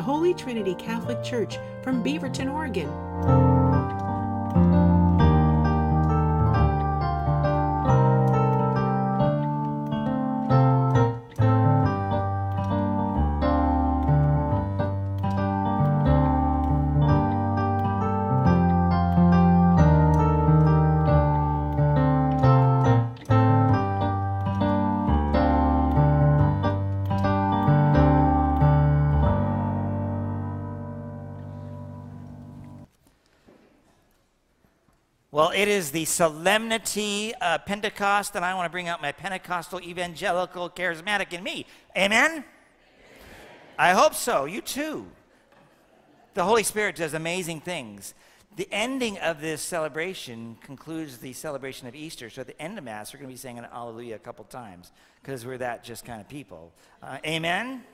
Holy Trinity Catholic Church from Beaverton, Oregon. It is the solemnity of Pentecost, and I want to bring out my Pentecostal, evangelical, charismatic in me. Amen? Amen? I hope so. You too. The Holy Spirit does amazing things. The ending of this celebration concludes the celebration of Easter. So at the end of Mass, we're going to be saying an Alleluia a couple times because we're that just kind of people. Uh, amen?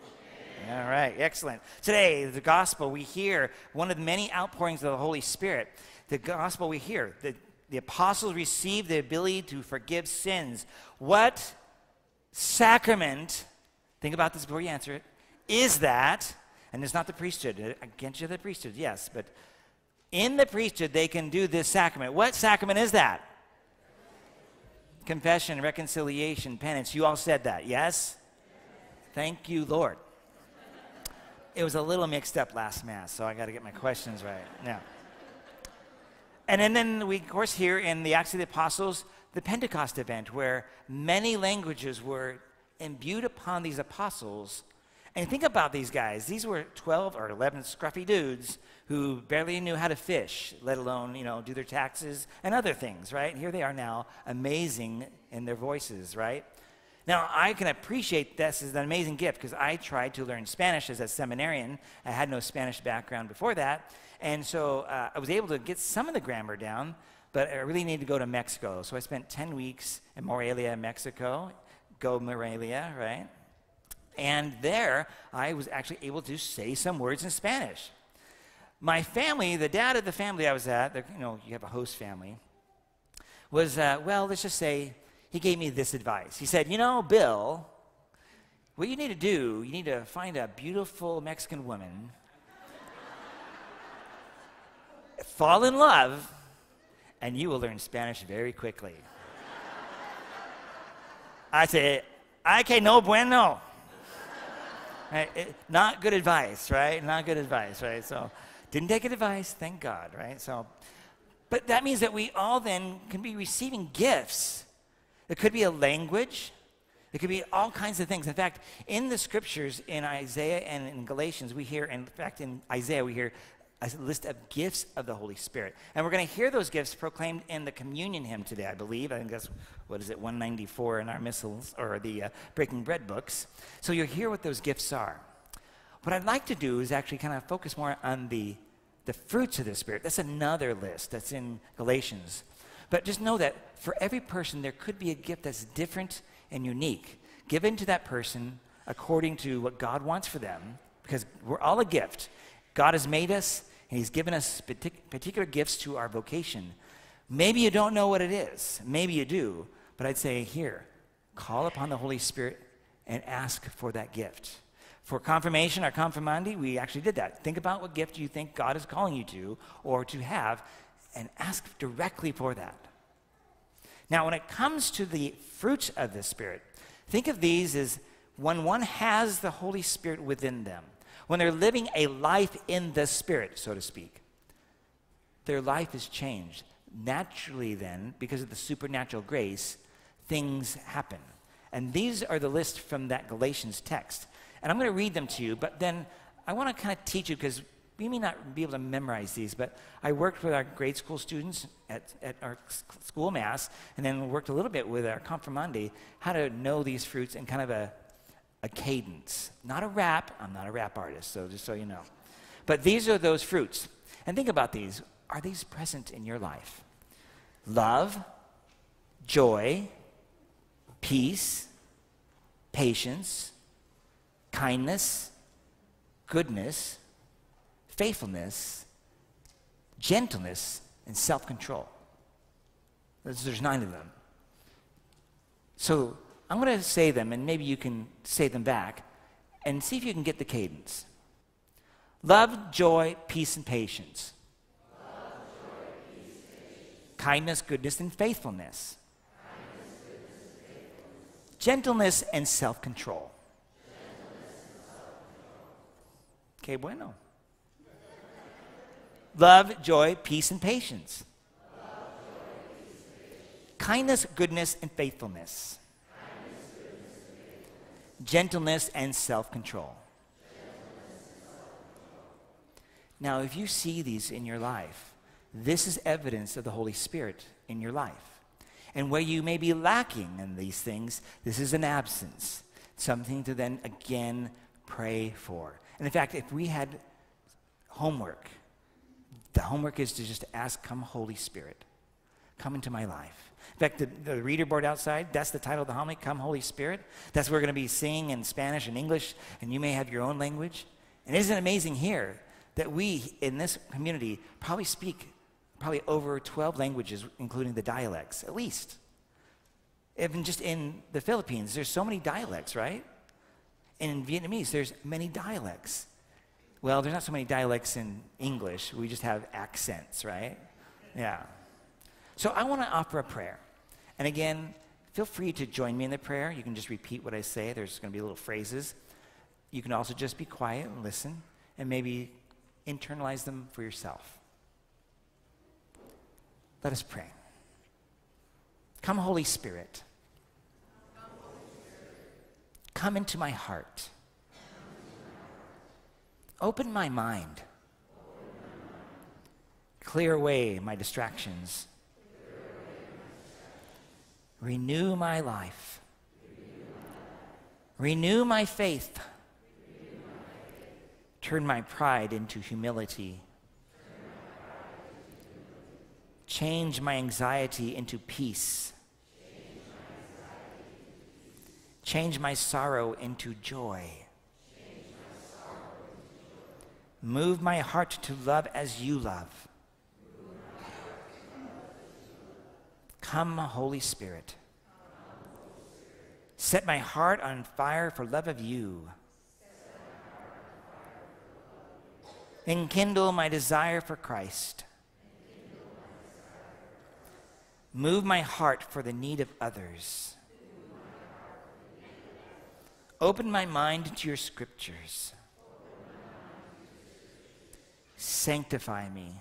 amen? All right, excellent. Today, the gospel, we hear one of the many outpourings of the Holy Spirit the gospel we hear. The, the apostles received the ability to forgive sins. What sacrament, think about this before you answer it, is that? And it's not the priesthood. Uh, against you, the priesthood, yes, but in the priesthood, they can do this sacrament. What sacrament is that? Confession, reconciliation, penance. You all said that, yes? Thank you, Lord. It was a little mixed up last Mass, so I got to get my questions right. Now. And then, we, of course, hear in the Acts of the Apostles the Pentecost event where many languages were imbued upon these apostles. And think about these guys. These were 12 or 11 scruffy dudes who barely knew how to fish, let alone, you know, do their taxes and other things, right? And here they are now, amazing in their voices, right? Now, I can appreciate this as an amazing gift because I tried to learn Spanish as a seminarian. I had no Spanish background before that. And so uh, I was able to get some of the grammar down, but I really needed to go to Mexico. So I spent 10 weeks in Morelia, Mexico. Go Morelia, right? And there, I was actually able to say some words in Spanish. My family, the dad of the family I was at, you know, you have a host family, was, uh, well, let's just say, he gave me this advice. He said, You know, Bill, what you need to do, you need to find a beautiful Mexican woman fall in love, and you will learn Spanish very quickly. I say, okay, no bueno. Right? It, not good advice, right? Not good advice, right? So, didn't take advice, thank God, right? So, but that means that we all then can be receiving gifts. It could be a language, it could be all kinds of things. In fact, in the scriptures in Isaiah and in Galatians, we hear, in fact, in Isaiah, we hear a list of gifts of the Holy Spirit. And we're going to hear those gifts proclaimed in the communion hymn today, I believe. I think that's, what is it, 194 in our missals or the uh, Breaking Bread books. So you'll hear what those gifts are. What I'd like to do is actually kind of focus more on the, the fruits of the Spirit. That's another list that's in Galatians. But just know that for every person, there could be a gift that's different and unique, given to that person according to what God wants for them, because we're all a gift. God has made us, and He's given us particular gifts to our vocation. Maybe you don't know what it is. Maybe you do. But I'd say here, call upon the Holy Spirit and ask for that gift. For confirmation our confirmandi, we actually did that. Think about what gift you think God is calling you to or to have and ask directly for that. Now, when it comes to the fruits of the Spirit, think of these as when one has the Holy Spirit within them when they're living a life in the Spirit, so to speak, their life is changed. Naturally, then, because of the supernatural grace, things happen. And these are the list from that Galatians text. And I'm going to read them to you, but then I want to kind of teach you because we may not be able to memorize these, but I worked with our grade school students at, at our school mass, and then worked a little bit with our confirmandi, how to know these fruits in kind of a a cadence. Not a rap. I'm not a rap artist, so just so you know. But these are those fruits. And think about these. Are these present in your life? Love, joy, peace, patience, kindness, goodness, faithfulness, gentleness, and self control. There's nine of them. So I'm going to say them, and maybe you can say them back, and see if you can get the cadence. Love, joy, peace, and patience. Kindness, goodness, and faithfulness. Gentleness and self control. Okay, bueno. Love, joy, peace, and patience. Kindness, goodness, and faithfulness. Gentleness and self control. Now, if you see these in your life, this is evidence of the Holy Spirit in your life. And where you may be lacking in these things, this is an absence, something to then again pray for. And in fact, if we had homework, the homework is to just ask, Come, Holy Spirit, come into my life. In fact, the, the reader board outside, that's the title of the homily, Come, Holy Spirit. That's where we're going to be singing in Spanish and English, and you may have your own language. And isn't it amazing here that we in this community probably speak probably over 12 languages, including the dialects, at least. Even just in the Philippines, there's so many dialects, right? And in Vietnamese, there's many dialects. Well, there's not so many dialects in English. We just have accents, right? Yeah. So I want to offer a prayer. And again, feel free to join me in the prayer. You can just repeat what I say. There's going to be little phrases. You can also just be quiet and listen and maybe internalize them for yourself. Let us pray. Come, Holy Spirit. Come into my heart. Open my mind. Clear away my distractions. Renew my life. Renew my faith. Turn my pride into humility. Change my anxiety into peace. Change my sorrow into joy. Move my heart to love as you love. Come, Holy Spirit. Set my heart on fire for love of you. Enkindle my desire for Christ. Move my heart for the need of others. Open my mind to your scriptures. Sanctify me.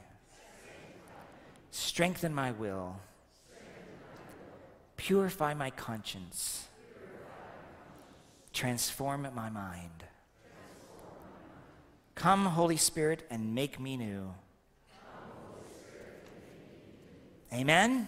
Strengthen my will. Purify my conscience. Transform my mind. Come, Holy Spirit, and make me new. Amen.